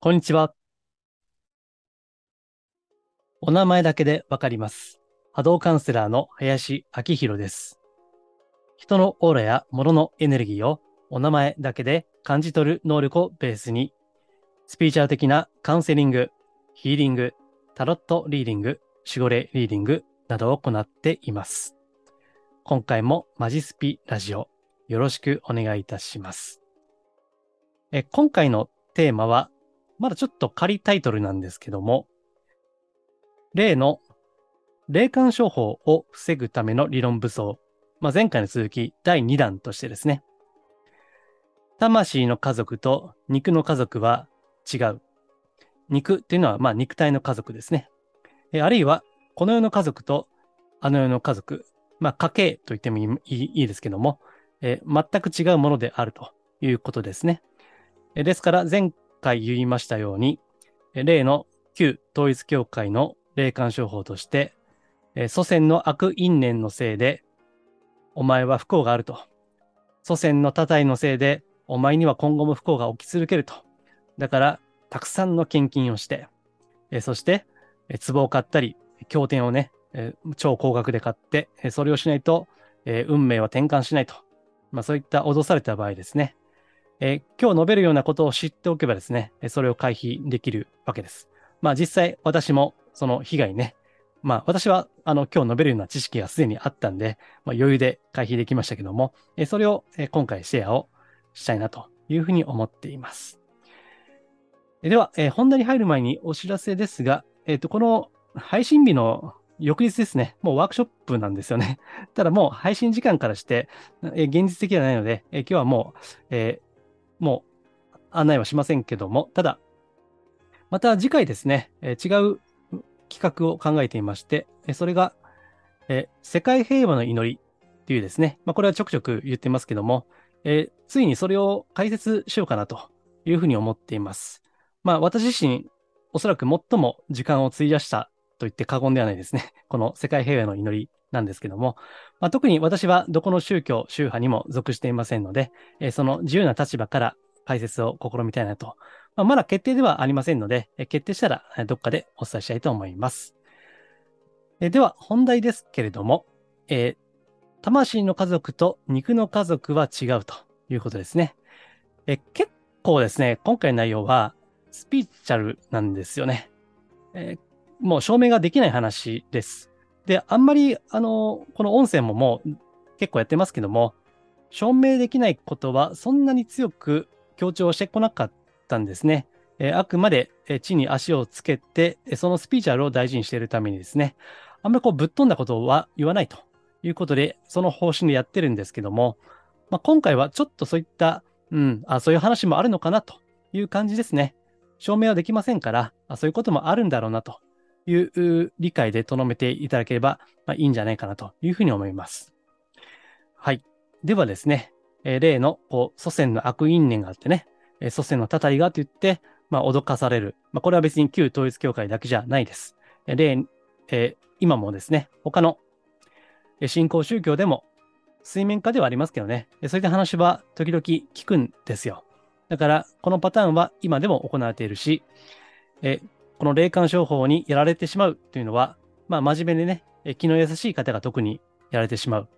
こんにちは。お名前だけでわかります。波動カウンセラーの林明宏です。人のオーラや物のエネルギーをお名前だけで感じ取る能力をベースに、スピーチャー的なカウンセリング、ヒーリング、タロットリーディング、守護霊リーディングなどを行っています。今回もマジスピラジオよろしくお願いいたします。え今回のテーマはまだちょっと仮タイトルなんですけども、例の霊感商法を防ぐための理論武装、まあ、前回の続き第2弾としてですね、魂の家族と肉の家族は違う。肉っていうのはまあ肉体の家族ですね。あるいは、この世の家族とあの世の家族、まあ家系と言ってもいいですけども、え全く違うものであるということですね。えですから前回言いましたように、例の旧統一教会の霊感商法として、祖先の悪因縁のせいで、お前は不幸があると。祖先の多体のせいで、お前には今後も不幸が起き続けると。だから、たくさんの献金をして、そして、壺を買ったり、経典をね、超高額で買って、それをしないと、運命は転換しないと。まあそういった脅された場合ですね。えー、今日述べるようなことを知っておけばですね、それを回避できるわけです。まあ実際私もその被害ね、まあ私はあの今日述べるような知識がすでにあったんで、まあ、余裕で回避できましたけども、え、それを、え、今回シェアをしたいなというふうに思っています。では、え、本題に入る前にお知らせですが、えっ、と、この配信日の翌日ですね。もうワークショップなんですよね。ただもう配信時間からして、え現実的ではないので、え今日はもう、えもう案内はしませんけども、ただ、また次回ですね、えー、違う企画を考えていまして、えー、それが、えー、世界平和の祈りというですね、まあ、これはちょくちょく言ってますけども、えついにそれを解説しようかなというふうに思っています。まあ私自身、おそらく最も時間を費やしたと言って過言ではないですね。この世界平和の祈りなんですけども、まあ、特に私はどこの宗教、宗派にも属していませんので、えー、その自由な立場から解説を試みたいなと。まあ、まだ決定ではありませんので、え、決定したらどっかでお伝えしたいと思います。え、では本題ですけれども、え魂の家族と肉の家族は違うということですね。え結構ですね、今回の内容はスピーチャルなんですよね。えもう証明ができない話です。で、あんまり、あの、この音声ももう結構やってますけども、証明できないことはそんなに強く強調してこなかったんですね。えー、あくまでえ地に足をつけて、そのスピーチャルを大事にしているためにですね、あんまりこうぶっ飛んだことは言わないということで、その方針でやってるんですけども、まあ、今回はちょっとそういった、うんあ、そういう話もあるのかなという感じですね。証明はできませんから、あそういうこともあるんだろうなという理解で留めていただければ、まあ、いいんじゃないかなというふうに思います。はい。ではですね、え、例のこう祖先の悪因縁があってね、え、祖先のたたりがと言って、まあ、脅かされる。まあ、これは別に旧統一教会だけじゃないです。え、例、え今もですね、他の信仰宗教でも水面下ではありますけどね、そういった話は時々聞くんですよ。だから、このパターンは今でも行われているし、えこの霊感商法にやられてしまうというのは、まあ真面目でね、気の優しい方が特にやられてしまう。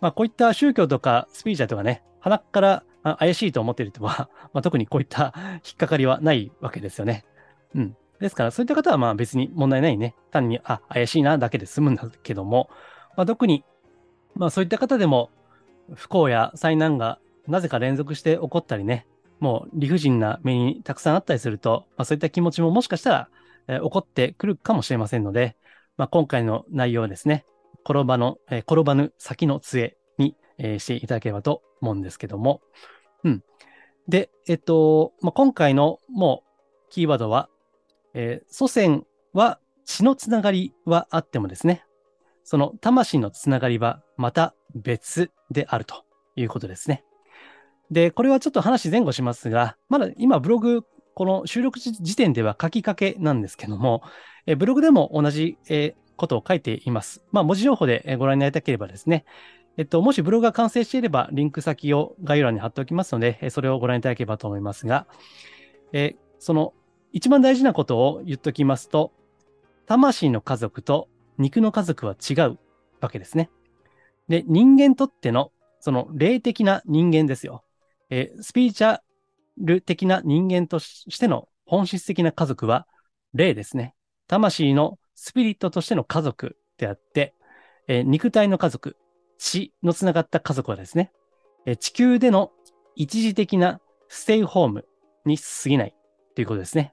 まあこういった宗教とかスピーチャーとかね、鼻から怪しいと思っている人は、まあ特にこういった 引っかかりはないわけですよね。うん。ですからそういった方はまあ別に問題ないね。単に、あ、怪しいなだけで済むんだけども、まあ特に、まあそういった方でも不幸や災難がなぜか連続して起こったりね、もう理不尽な目にたくさんあったりすると、まあ、そういった気持ちももしかしたら、えー、起こってくるかもしれませんので、まあ、今回の内容はですね、転ばの、えー、転ばぬ先の杖に、えー、していただければと思うんですけども。うん。で、えっと、まあ、今回のもうキーワードは、え祖先は血のつながりはあってもですね、その魂のつながりはまた別であるということですね。で、これはちょっと話前後しますが、まだ今ブログ、この収録時点では書きかけなんですけども、えブログでも同じ、えことを書いています。まあ、文字情報でご覧になりたければですね、えっと、もしブログが完成していれば、リンク先を概要欄に貼っておきますので、それをご覧いただければと思いますが、えその一番大事なことを言っときますと、魂の家族と肉の家族は違うわけですね。で、人間とっての、その霊的な人間ですよ。えー、スピーチャル的な人間としての本質的な家族は霊ですね。魂のスピリットとしての家族であって、えー、肉体の家族、血のつながった家族はですね、えー、地球での一時的なステイホームに過ぎないということですね。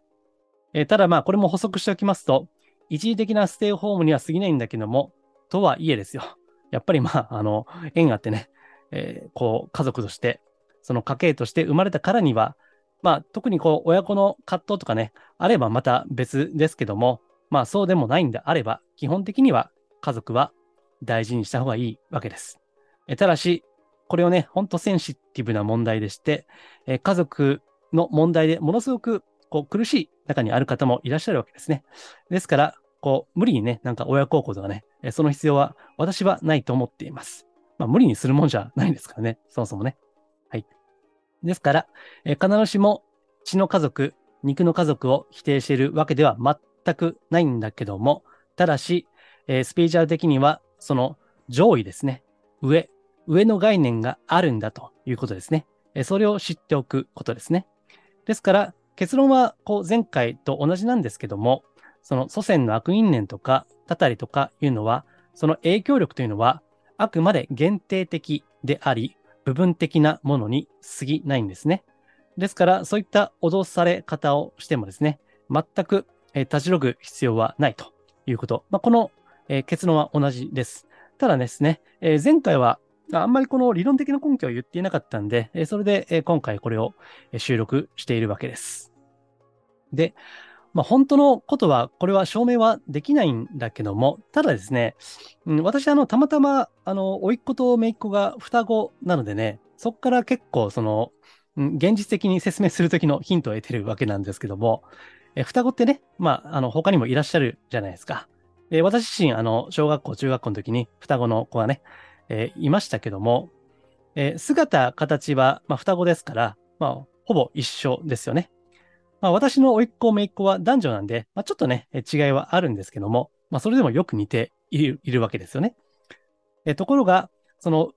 えー、ただまあ、これも補足しておきますと、一時的なステイホームには過ぎないんだけども、とはいえですよ。やっぱりまあ、あの、縁があってね、えー、こう、家族として、その家系として生まれたからには、まあ、特にこう、親子の葛藤とかね、あればまた別ですけども、まあ、そうでもないんであれば、基本的には家族は大事にした方がいいわけです。えただし、これをね、ほんとセンシティブな問題でして、え家族の問題でものすごくこう苦しい中にある方もいらっしゃるわけですね。ですから、こう、無理にね、なんか親孝行とかね、えその必要は私はないと思っています。まあ、無理にするもんじゃないですからね、そもそもね。ですから、え必ずしも血の家族、肉の家族を否定しているわけでは全くないんだけども、ただし、えー、スピーチャル的には、その上位ですね、上、上の概念があるんだということですね。えー、それを知っておくことですね。ですから、結論はこう前回と同じなんですけども、その祖先の悪因縁とか、たたりとかいうのは、その影響力というのは、あくまで限定的であり、部分的なものに過ぎないんですね。ですから、そういった脅され方をしてもですね、全く、えー、立ち退く必要はないということ。まあ、この、えー、結論は同じです。ただですね、えー、前回はあんまりこの理論的な根拠を言っていなかったんで、えそれで、え今回これを収録しているわけです。で、まあ、本当のことは、これは証明はできないんだけども、ただですね、うん、私、あの、たまたま、あの、甥っ子と姪っ子が双子なのでね、そこから結構、その、うん、現実的に説明するときのヒントを得てるわけなんですけども、え双子ってね、まあ、あの、他にもいらっしゃるじゃないですか。で私自身、あの、小学校、中学校の時に双子の子がね、えー、いましたけども、えー、姿、形は、まあ、双子ですから、まあ、ほぼ一緒ですよね。まあ、私の甥っ子、姪っ子は男女なんで、まあ、ちょっとね、違いはあるんですけども、まあ、それでもよく似ているいるわけですよね。えところが、その、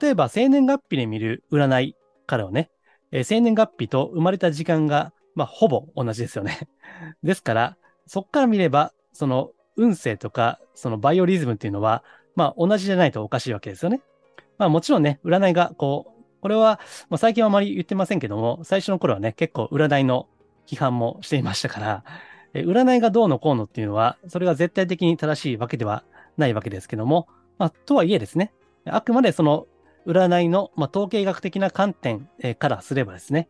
例えば生年月日で見る占いからはね、え生年月日と生まれた時間が、まあ、ほぼ同じですよね。ですから、そこから見れば、その、運勢とか、そのバイオリズムっていうのは、まあ、同じじゃないとおかしいわけですよね。まあ、もちろんね、占いが、こう、これは、まあ、最近はあまり言ってませんけども、最初の頃はね、結構占いの批判もしていましたから、え占いがどうのこうのっていうのは、それが絶対的に正しいわけではないわけですけども、まあ、とはいえですね、あくまでその占いの、まあ、統計学的な観点、えからすればですね、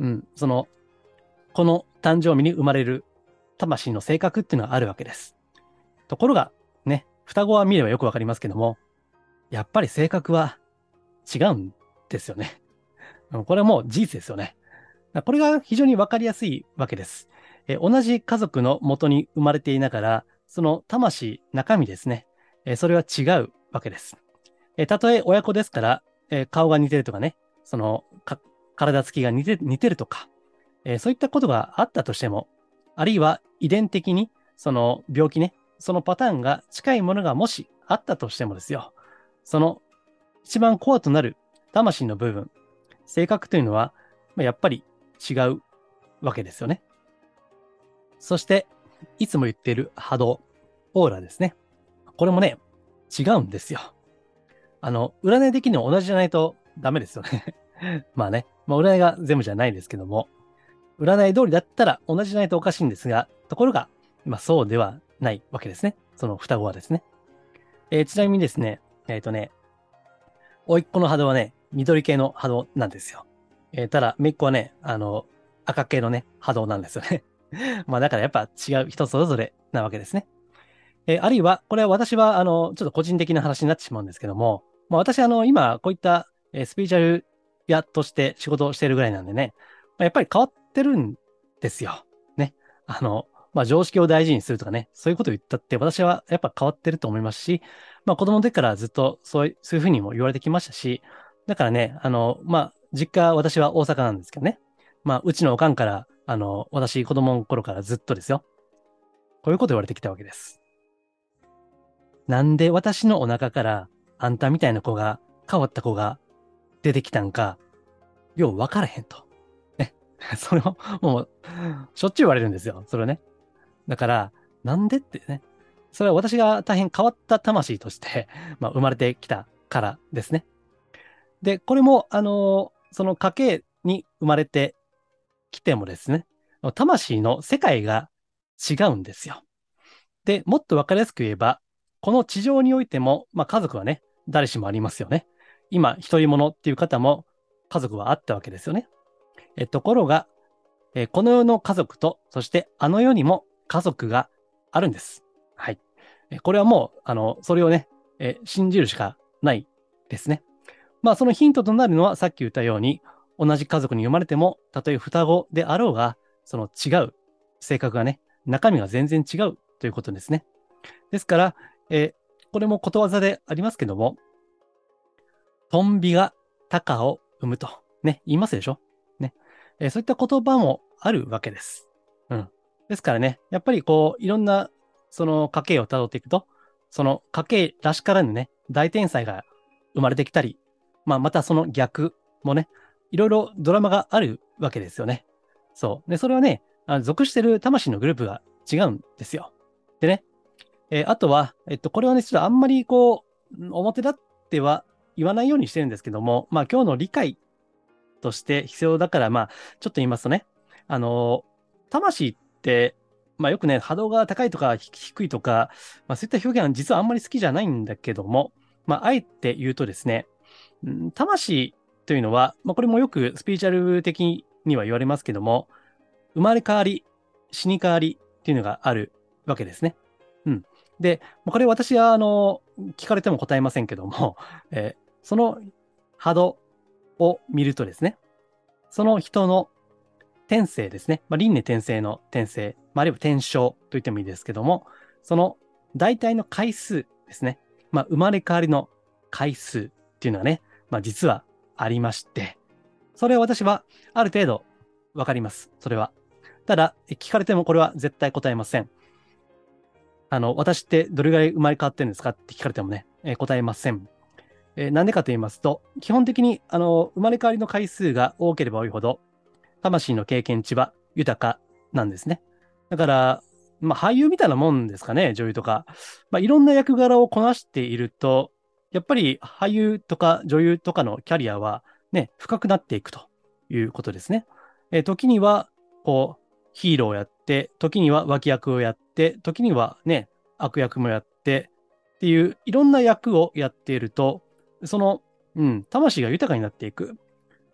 うん、その、この誕生日に生まれる魂の性格っていうのはあるわけです。ところが、ね、双子は見ればよくわかりますけども、やっぱり性格は違うんですよね。これはもう事実ですよね。これが非常にわかりやすいわけです。え同じ家族のもとに生まれていながら、その魂、中身ですね。えそれは違うわけです。えたとえ親子ですから、え顔が似てるとかね、その体つきが似て似てるとか、えそういったことがあったとしても、あるいは遺伝的にその病気ね、そのパターンが近いものがもしあったとしてもですよ、その一番コアとなる魂の部分、性格というのは、やっぱり違うわけですよね。そして、いつも言っている波動、オーラですね。これもね、違うんですよ。あの、占い的にも同じじゃないとダメですよね まあね、まあ、占いが全部じゃないですけども、占い通りだったら同じじゃないとおかしいんですが、ところが、まあそうではないわけですね。その双子はですね。えー、ちなみにですね、えっ、ー、とね、甥っ子の波動はね、緑系の波動なんですよ。えー、ただ、めっ子はね、あの、赤系のね、波動なんですよね。まあだからやっぱ違う人それぞれなわけですね。えー、あるいは、これは私は、あの、ちょっと個人的な話になってしまうんですけども、まあ私、あの、今、こういった、えー、スピーチャル屋として仕事をしているぐらいなんでね、まあ、やっぱり変わってるんですよ。ね。あの、まあ常識を大事にするとかね、そういうことを言ったって私はやっぱ変わってると思いますし、まあ子供の時からずっとそういう、そういうふうにも言われてきましたし、だからね、あの、まあ実家、私は大阪なんですけどね。まあ、うちのおかんから、あの、私、子供の頃からずっとですよ。こういうこと言われてきたわけです。なんで私のお腹からあんたみたいな子が、変わった子が出てきたんか、よう分からへんと。ね。それを、もう、しょっちゅう言われるんですよ。それね。だから、なんでってね。それは私が大変変わった魂としてまあ、生まれてきたからですね。で、これも、あの、その家系に生まれてきてもですね、魂の世界が違うんですよ。で、もっとわかりやすく言えば、この地上においても、まあ家族はね、誰しもありますよね。今、一人者っていう方も家族はあったわけですよね。えところが、えこの世の家族と、そしてあの世にも家族があるんです。はい。えこれはもう、あの、それをね、え信じるしかないですね。まあ、そのヒントとなるのは、さっき言ったように、同じ家族に生まれても、たとえ双子であろうが、その違う性格がね、中身が全然違うということですね。ですから、えこれもことわざでありますけども、トンビがタカを生むと、ね、言いますでしょ？ね。えそういった言葉もあるわけです。うん。ですからね、やっぱりこう、いろんな、その家系を辿っていくと、その家系らしからぬね、大天才が生まれてきたり、まあ、またその逆もね、いろいろドラマがあるわけですよね。そう。で、それはね、あの属してる魂のグループが違うんですよ。でね、えー、あとは、えっと、これはね、ちょっとあんまりこう、表立っては言わないようにしてるんですけども、まあ今日の理解として必要だから、まあちょっと言いますとね、あのー、魂って、まあよくね、波動が高いとか低いとか、まあそういった表現は実はあんまり好きじゃないんだけども、まああえて言うとですね、魂というのは、まあ、これもよくスピリチュアル的には言われますけども、生まれ変わり、死に変わりっていうのがあるわけですね。うん。で、これ私は、あの、聞かれても答えませんけども、えー、その波動を見るとですね、その人の天性ですね、まあ、輪廻転生の転生、まあ、あるいは転生と言ってもいいですけども、その大体の回数ですね、まあ、生まれ変わりの回数っていうのはね、まあ、実はありまして、それは私はある程度わかります。それは。ただ、聞かれてもこれは絶対答えません。あの、私ってどれぐらい生まれ変わってるんですか？って聞かれてもね、えー、答えません。えー、なんでかと言いますと、基本的に、あの、生まれ変わりの回数が多ければ多いほど、魂の経験値は豊かなんですね。だから、まあ、俳優みたいなもんですかね、女優とか。まあ、いろんな役柄をこなしていると、やっぱり俳優とか女優とかのキャリアはね、深くなっていくということですね。えー、時には、こう、ヒーローをやって、時には脇役をやって、時にはね、悪役もやって、っていう、いろんな役をやっていると、その、うん、魂が豊かになっていく。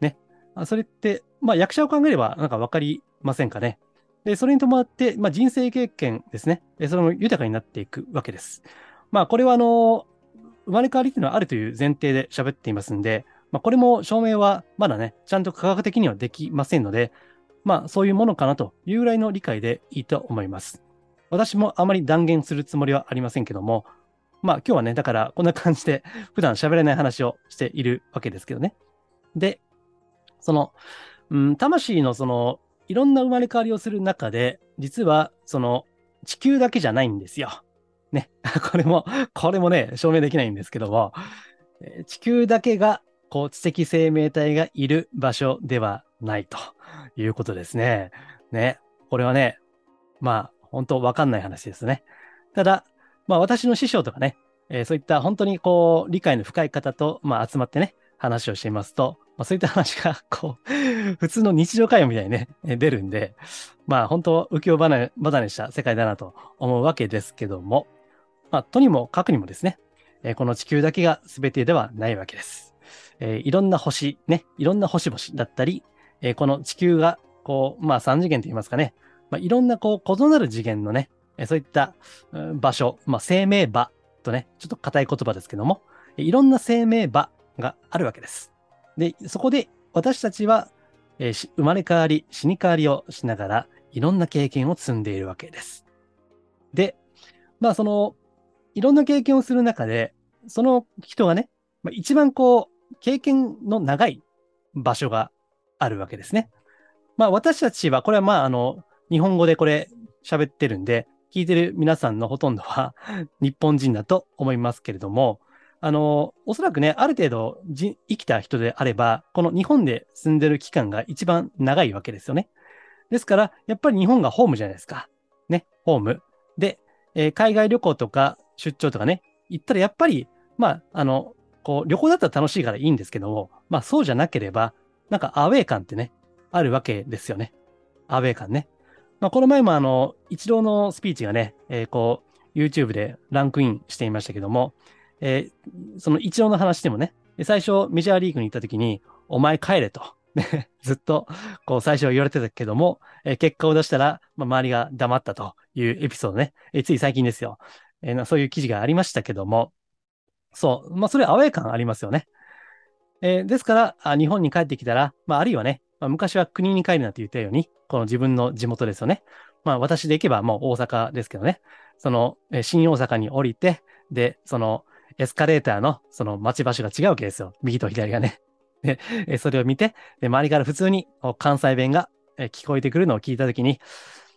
ね。それって、まあ役者を考えればなんかわかりませんかね。で、それに伴って、まあ人生経験ですね。それも豊かになっていくわけです。まあこれはあの、生まれ変わりっていうのはあるという前提で喋っていますんで、まあ、これも証明はまだね、ちゃんと科学的にはできませんので、まあそういうものかなというぐらいの理解でいいと思います。私もあまり断言するつもりはありませんけども、まあ今日はね、だからこんな感じで普段喋れない話をしているわけですけどね。で、その、うん、魂のその、いろんな生まれ変わりをする中で、実はその地球だけじゃないんですよ。ね。これも、これもね、証明できないんですけども、地球だけが、こう、知的生命体がいる場所ではないということですね。ね。これはね、まあ、本当わかんない話ですね。ただ、まあ、私の師匠とかね、えー、そういった本当にこう、理解の深い方と、まあ、集まってね、話をしていますと、まあ、そういった話が、こう、普通の日常会話みたいにね、出るんで、まあ、本当浮世離れした世界だなと思うわけですけども、まあ、とにもかくにもですね、え、この地球だけが全てではないわけです。え、いろんな星、ね、いろんな星々だったり、え、この地球が、こう、まあ3次元と言いますかね、まあ、いろんなこう、異なる次元のね、えそういった、場所、まあ生命場とね、ちょっと硬い言葉ですけども、いろんな生命場があるわけです。で、そこで私たちは、えー、生まれ変わり、死に変わりをしながら、いろんな経験を積んでいるわけです。で、まあその、いろんな経験をする中で、その人がね、まあ、一番こう、経験の長い場所があるわけですね。まあ私たちは、これはまああの、日本語でこれ喋ってるんで、聞いてる皆さんのほとんどは日本人だと思いますけれども、あの、おそらくね、ある程度生きた人であれば、この日本で住んでる期間が一番長いわけですよね。ですから、やっぱり日本がホームじゃないですか。ね、ホーム。で、えー、海外旅行とか出張とかね、行ったらやっぱり、まあ、あの、こう、旅行だったら楽しいからいいんですけども、まあそうじゃなければ、なんかアウェー感ってね、あるわけですよね。アウェー感ね。まあ、この前もあの、一郎のスピーチがね、えー、こう、YouTube でランクインしていましたけども、えー、その一郎の話でもね、最初メジャーリーグに行った時に、お前帰れと。ずっと、こう、最初は言われてたけども、えー、結果を出したら、まあ、周りが黙ったというエピソードね、えー、つい最近ですよ、えー。そういう記事がありましたけども、そう、まあ、それアウェー感ありますよね。えー、ですから、あ日本に帰ってきたら、まあ、あるいはね、まあ、昔は国に帰るなって言ったように、この自分の地元ですよね。まあ私で行けばもう大阪ですけどね。その、え新大阪に降りて、で、そのエスカレーターのその待ち場所が違うわけですよ。右と左がね。で、えそれを見て、で、周りから普通に関西弁が聞こえてくるのを聞いたときに、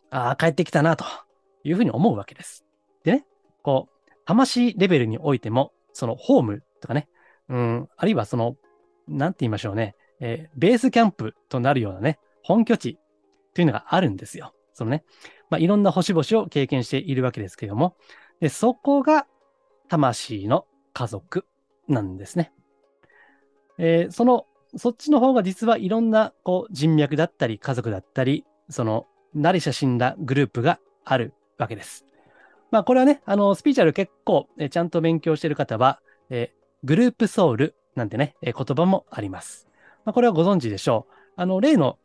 ああ、帰ってきたな、というふうに思うわけです。でね、こう、魂レベルにおいても、そのホームとかね、うん、あるいはその、なんて言いましょうね、えー、ベースキャンプとなるようなね、本拠地というのがあるんですよ。そのね、まあ、いろんな星々を経験しているわけですけれども、でそこが魂の家族なんですね。えー、その、そっちの方が実はいろんなこう人脈だったり家族だったり、その、なりしんだグループがあるわけです。まあこれはね、あの、スピーチャル結構、えちゃんと勉強してる方は、え、グループソウルなんてね、え言葉もあります。まあ、これはご存知でしょう。あの、例の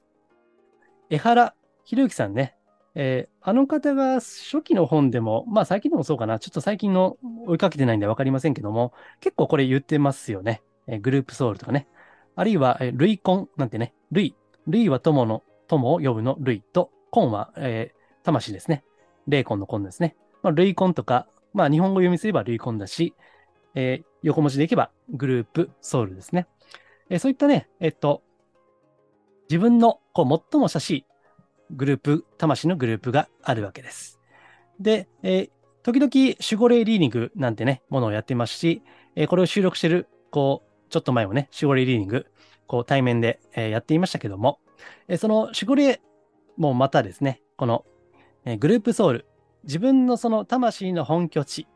江原博之さんね、えー、あの方が初期の本でも、まあ最近でもそうかな、ちょっと最近の追いかけてないんでわかりませんけども、結構これ言ってますよね。えー、グループソウルとかね。あるいは、えー、類婚なんてね、類。類は友の、友を呼ぶの類と、婚は、えー、魂ですね。霊魂の婚ですね。まあ、類婚とか、まあ日本語読みすれば類婚だし、えー、横文字でいけばグループソウルですね。えー、そういったね、えっと、自分のこう最も親しいグループ、魂のグループがあるわけです。で、えー、時々守護霊リーディングなんてね、ものをやってますし、えー、これを収録してる、こう、ちょっと前もね、守護霊リーディング、こう対面で、えー、やっていましたけども、えその守護霊もまたですね、この、えグループソウル、自分のその魂の本拠地、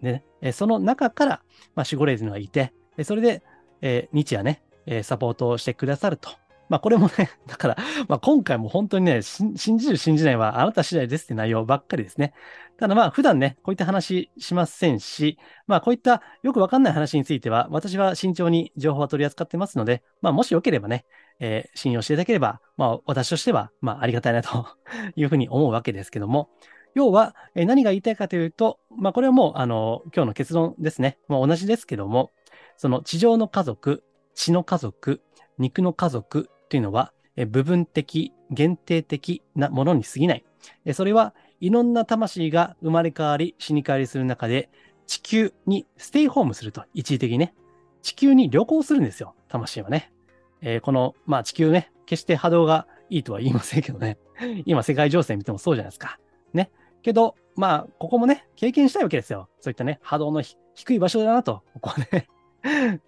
ね、その中から、まあ、守護霊というのがいて、それで、え日夜ね、サポートをしてくださると。まあこれもね、だから、まあ今回も本当にね、信じる信じないはあなた次第ですって内容ばっかりですね。ただまあ普段ね、こういった話しませんし、まあこういったよくわかんない話については、私は慎重に情報は取り扱ってますので、まあもしよければね、えー、信用していただければ、まあ私としては、まあありがたいなというふうに思うわけですけども、要は、え何が言いたいかというと、まあこれはもう、あの、今日の結論ですね。まあ同じですけども、その地上の家族、血の家族、肉の家族というのは、え部分的、限定的なものに過ぎない。えそれはいろんな魂が生まれ変わり、死に変わりする中で、地球にステイホームすると、一時的にね。地球に旅行するんですよ、魂はね。えー、この、まあ地球ね、決して波動がいいとは言いませんけどね。今世界情勢見てもそうじゃないですか。ね。けど、まあ、ここもね、経験したいわけですよ。そういったね、波動の低い場所だなと、ここはね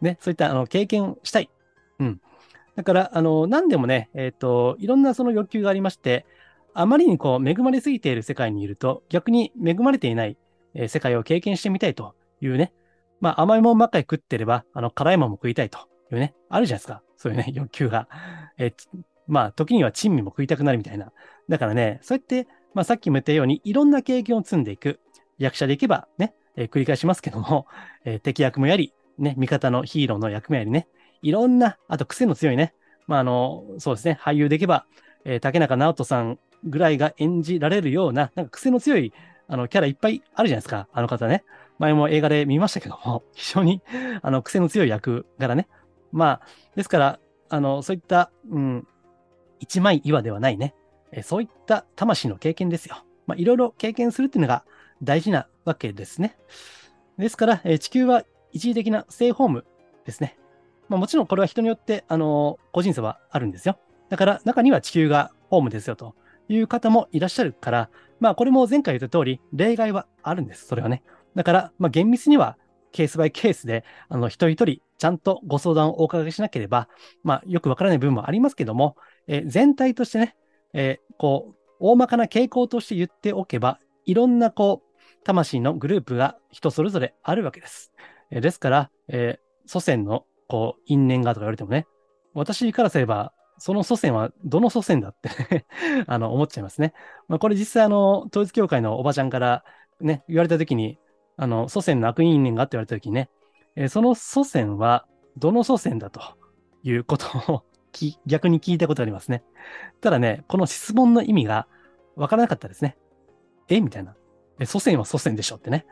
ね、そういったあの経験したい。うん。だから、あの、何でもね、えっ、ー、と、いろんなその欲求がありまして、あまりにこう、恵まれすぎている世界にいると、逆に恵まれていない、えー、世界を経験してみたいというね、まあ、甘いもんばっかり食ってれば、あの、辛いもんも食いたいというね、あるじゃないですか。そういうね、欲求が。えー、まあ、時には珍味も食いたくなるみたいな。だからね、そうやって、まあ、さっきも言ったように、いろんな経験を積んでいく。役者でいけばね、えー、繰り返しますけども、えー、敵役もやり、ね、味方のヒーローの役目やりね、いろんな、あと癖の強いね、まあ、あの、そうですね、俳優でいけば、えー、竹中直人さんぐらいが演じられるような、なんか癖の強い、あの、キャラいっぱいあるじゃないですか、あの方ね。前も映画で見ましたけども、非常に、あの、癖の強い役柄ね。まあ、ですから、あの、そういった、うん、一枚岩ではないね、え、そういった魂の経験ですよ。まあ、いろいろ経験するっていうのが大事なわけですね。ですから、え、地球は一時的なステイホームですね。まあ、もちろんこれは人によって、あの、個人差はあるんですよ。だから中には地球がホームですよという方もいらっしゃるから、まあこれも前回言った通り、例外はあるんです。それはね。だから、まあ厳密にはケースバイケースで、あの、一人一人ちゃんとご相談をお伺いしなければ、まあよくわからない部分もありますけども、え、全体としてね、えー、こう、大まかな傾向として言っておけば、いろんなこう、魂のグループが人それぞれあるわけです。えー、ですから、えー、祖先のこう、因縁がとか言われてもね、私からすれば、その祖先はどの祖先だって あの、思っちゃいますね。まあ、これ実際あの、統一教会のおばちゃんからね、言われたときに、あの、祖先の悪因縁がって言われたときにね、えー、その祖先はどの祖先だということをき逆に聞いたことありますね。ただね、この質問の意味がわからなかったですね。え？みたいな。え、祖先は祖先でしょってね。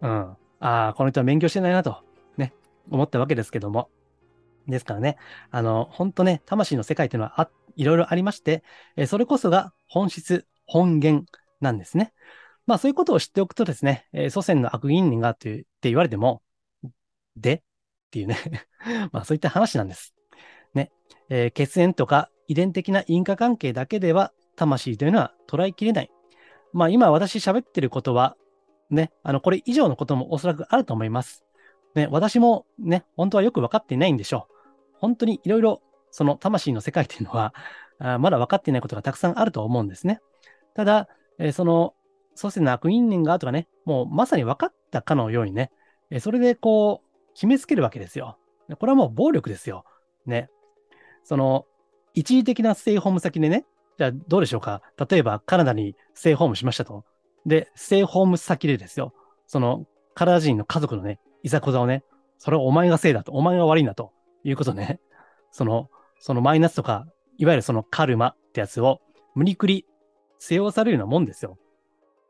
うん。ああ、この人は勉強してないなと、ね、思ったわけですけども。ですからね、あの、本当ね、魂の世界というのはあいろいろありまして、えそれこそが本質、本源なんですね。まあそういうことを知っておくとですね、え祖先の悪因縁がって言われても、で？っていうね まあそういった話なんです。ね、えー、血縁とか遺伝的な因果関係だけでは魂というのは捉えきれない。まあ今私喋ってることは、ね、あの、これ以上のこともおそらくあると思います。ね、私もね、本当はよく分かっていないんでしょう。本当にいろいろその魂の世界っていうのは、あまだ分かっていないことがたくさんあると思うんですね。ただ、えー、その祖先の悪因縁がとかね、もうまさに分かったかのようにね、えー、それでこう、決めつけるわけですよ。これはもう暴力ですよ。ね。その、一時的なステイホーム先でね、じゃあどうでしょうか？例えばカナダにステイホームしましたと。で、ステイホーム先でですよ。その、カナダ人の家族のね、いざこざをね、それはお前がせいだと、お前が悪いんだということね。その、そのマイナスとか、いわゆるそのカルマってやつを無理くり背負わされるようなもんですよ。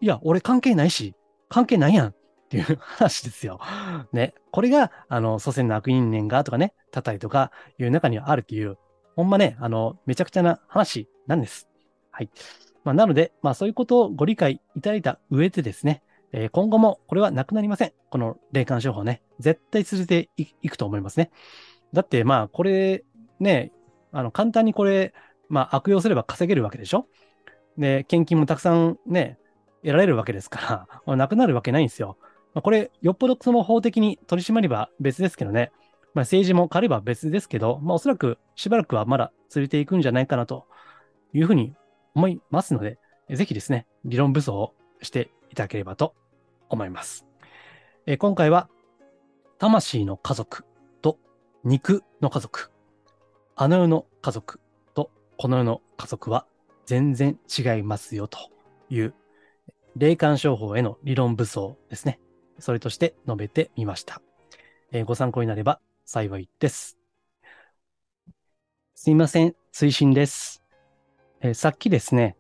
いや、俺関係ないし、関係ないやんっていう話ですよ。ね。これが、あの、祖先の悪因縁がとかね、たたりとかいう中にはあるっていう、ほんまね、あの、めちゃくちゃな話なんです。はい。まあ、なので、まあ、そういうことをご理解いただいた上でですね、えー、今後もこれはなくなりません。この霊感商法ね、絶対続けていくと思いますね。だって、まあ、これ、ね、あの、簡単にこれ、まあ、悪用すれば稼げるわけでしょ？で、献金もたくさんね、得られるわけですから、なくなるわけないんですよ。まあ、これ、よっぽどその法的に取り締まれば別ですけどね。まあ、政治も変われば別ですけど、まあ、おそらくしばらくはまだ続いていくんじゃないかなというふうに思いますので、ぜひですね、理論武装をしていただければと思います。え今回は、魂の家族と肉の家族、あの世の家族とこの世の家族は全然違いますよという霊感商法への理論武装ですね。それとして述べてみました。えー、ご参考になれば幸いです。すいません、推進です、えー、さっきですね、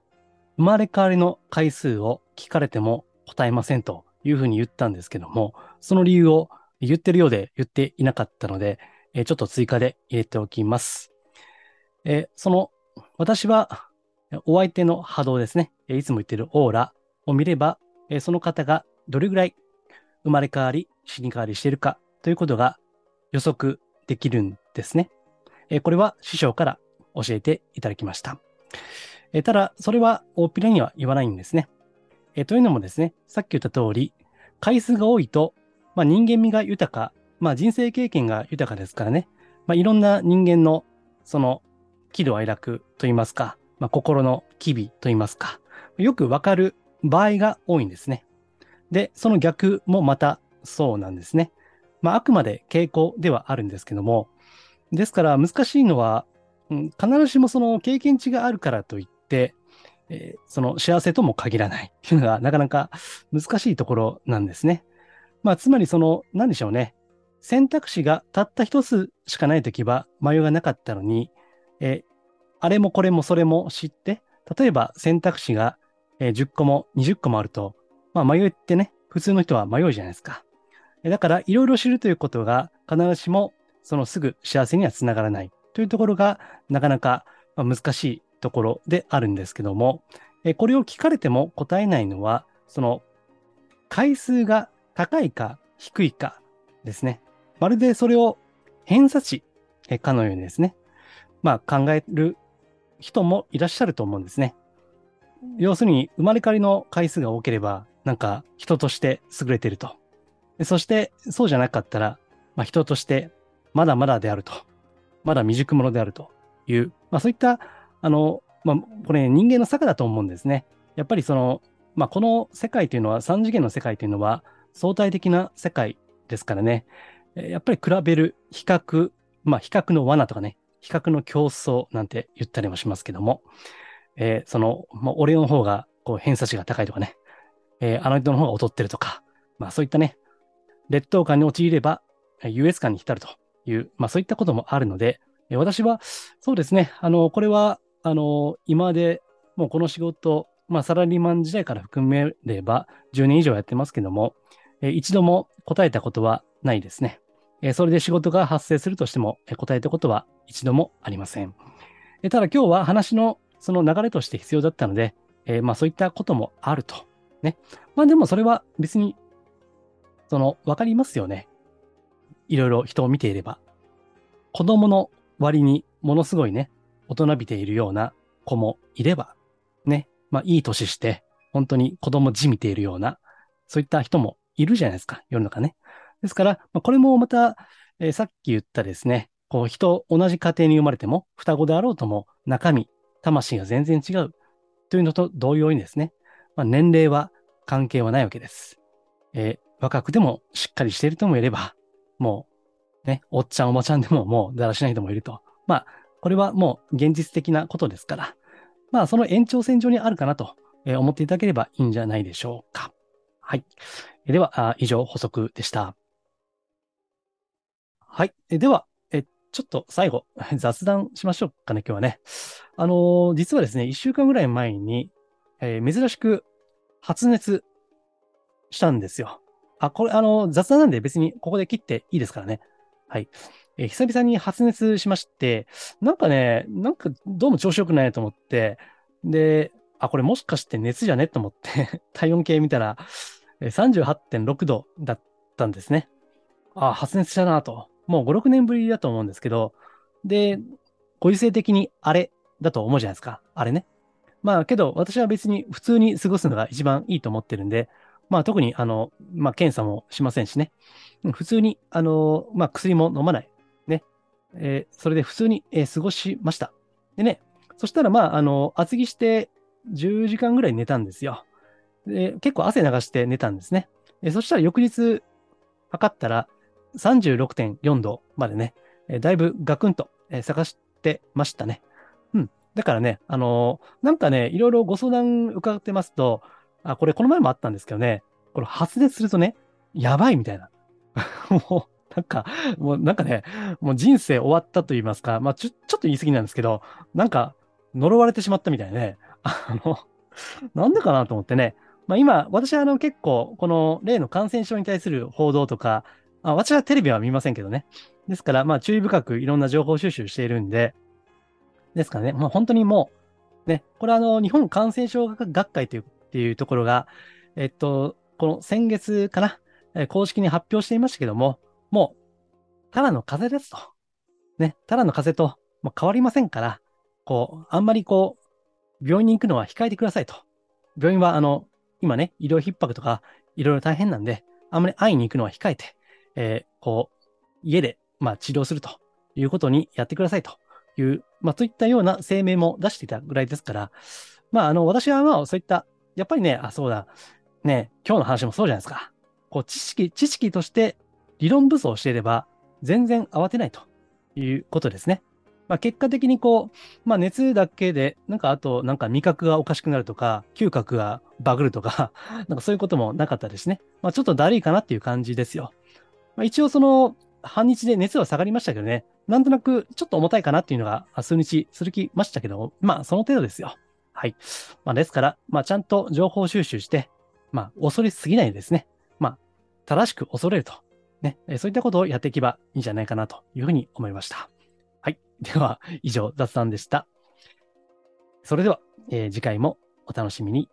生まれ変わりの回数を聞かれても答えませんというふうに言ったんですけども、その理由を言ってるようで言っていなかったので、えー、ちょっと追加で入れておきます。え、その、私はお相手の波動ですね、いつも言ってるオーラを見れば、その方がどれぐらい生まれ変わり、死に変わりしているかということが予測できるんですね。え、これは師匠から教えていただきました。え、ただ、それは大っぴらには言わないんですね。えというのもですね、さっき言った通り、回数が多いと、まあ、人間味が豊か、まあ、人生経験が豊かですからね、まあ、いろんな人間のその喜怒哀楽といいますか、まあ、心の機微といいますか、よくわかる場合が多いんですね。で、その逆もまたそうなんですね。まあ、あくまで傾向ではあるんですけども、ですから難しいのは、うん、必ずしもその経験値があるからといって、えー、その幸せとも限らないっていうのがなかなか難しいところなんですね。まあ、つまりその、何でしょうね。選択肢がたった一つしかないときは迷いがなかったのに、えー、あれもこれもそれも知って、例えば選択肢が、10個も20個もあると、まあ、迷いってね、普通の人は迷うじゃないですか。だから、いろいろ知るということが、必ずしも、そのすぐ幸せにはつながらないというところが、なかなか難しいところであるんですけども、えこれを聞かれても答えないのは、その、回数が高いか低いかですね。まるでそれを偏差値かのようにですね、まあ考える人もいらっしゃると思うんですね。要するに、生まれ変わりの回数が多ければ、なんか人として優れてると。そして、そうじゃなかったら、まあ、人としてまだまだであると。まだ未熟者であるという、まあ、そういった、あの、まあ、これ、人間の坂だと思うんですね。やっぱりその、まあ、この世界というのは、三次元の世界というのは、相対的な世界ですからね。やっぱり比べる、比較、まあ、比較の罠とかね、比較の競争なんて言ったりもしますけども、えー、その、まあ、俺の方が、こう、偏差値が高いとかね、えー、あの人の方が劣ってるとか、まあ、そういったね、劣等感に陥れば、優越感に浸るという、まあ、そういったこともあるのでえ、私は、そうですね、あの、これは、あの、今までもうこの仕事、まあ、サラリーマン時代から含めれば10年以上やってますけども、え一度も答えたことはないですね。えそれで仕事が発生するとしても、え答えたことは一度もありません。えただ今日は話のその流れとして必要だったので、えまあそういったこともあると。ね。まあでもそれは別に、その、わかりますよね。いろいろ人を見ていれば。子供の割にものすごいね、大人びているような子もいれば、ね、まあいい年して、本当に子供じみているような、そういった人もいるじゃないですか、世の中ね。ですから、まあ、これもまた、えー、さっき言ったですね、こう人、同じ家庭に生まれても、双子であろうとも、中身、魂が全然違うというのと同様にですね、まあ、年齢は関係はないわけです。えー、若くでもしっかりしている人もいれば、もう、ね、おっちゃんおばちゃんでももうだらしない人もいると。まあ、これはもう現実的なことですから、まあ、その延長線上にあるかなと思っていただければいいんじゃないでしょうか。はい。では、以上補足でした。はい。では、えちょっと最後、雑談しましょうかね、今日はね。あのー、実はですね、一週間ぐらい前に、えー、珍しく発熱したんですよ。あ、これ、あの、雑談なんで別にここで切っていいですからね。はい。え、久々に発熱しまして、なんかね、なんかどうも調子良くないと思って、で、あ、これもしかして熱じゃね？と思って 体温計見たら、38.6度だったんですね。あ、発熱したなと。もう5、6年ぶりだと思うんですけど、で、ご時世的にあれだと思うじゃないですか。あれね。まあけど、私は別に普通に過ごすのが一番いいと思ってるんで、まあ特に、あの、まあ検査もしませんしね。普通に、あの、まあ薬も飲まない。ね。えー、それで普通に、えー、過ごしました。でね、そしたらまあ、あの、厚着して10時間ぐらい寝たんですよ。で結構汗流して寝たんですね。え、そしたら翌日測ったら36.4度までね、え、だいぶガクンと、探してましたね。だからね、あのー、なんかね、いろいろご相談伺ってますと、あ、これこの前もあったんですけどね、これ発熱するとね、やばいみたいな。もう、なんか、もうなんかね、もう人生終わったと言いますか、まあちょ、ちょっと言い過ぎなんですけど、なんか、呪われてしまったみたいね。あの、なんでかなと思ってね。まあ今、私はあの結構、この例の感染症に対する報道とか、あ私はテレビは見ませんけどね。ですから、まあ注意深くいろんな情報収集しているんで、ですからね、まあ本当にもう、ね、これあの、日本感染症学会というっていうところが、えっと、この先月かな、え公式に発表していましたけども、もう、ただの風邪ですと。ね、ただの風邪と、まあ、変わりませんから、こう、あんまりこう、病院に行くのは控えてくださいと。病院は、あの、今ね、医療逼迫とか、いろいろ大変なんで、あんまり会いに行くのは控えて、えー、こう、家で、まあ、治療するということにやってくださいという、まあ、そういったような声明も出していたぐらいですから、まあ、あの、私はまあ、そういった、やっぱりね、あ、そうだ、ね、今日の話もそうじゃないですか。こう、知識、知識として理論武装していれば、全然慌てないということですね。まあ、結果的にこう、まあ、熱だけで、なんかあと、なんか味覚がおかしくなるとか、嗅覚がバグるとか、なんかそういうこともなかったですね。まあ、ちょっとだるいかなっていう感じですよ。まあ、一応その、半日で熱は下がりましたけどね、なんとなくちょっと重たいかなっていうのが数日するきましたけど、まあその程度ですよ。はい。まあですから、まあちゃんと情報収集して、まあ恐れすぎないですね。まあ正しく恐れると。ね。そういったことをやっていけばいいんじゃないかなというふうに思いました。はい。では、以上雑談でした。それでは、えー、次回もお楽しみに。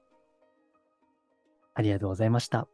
ありがとうございました。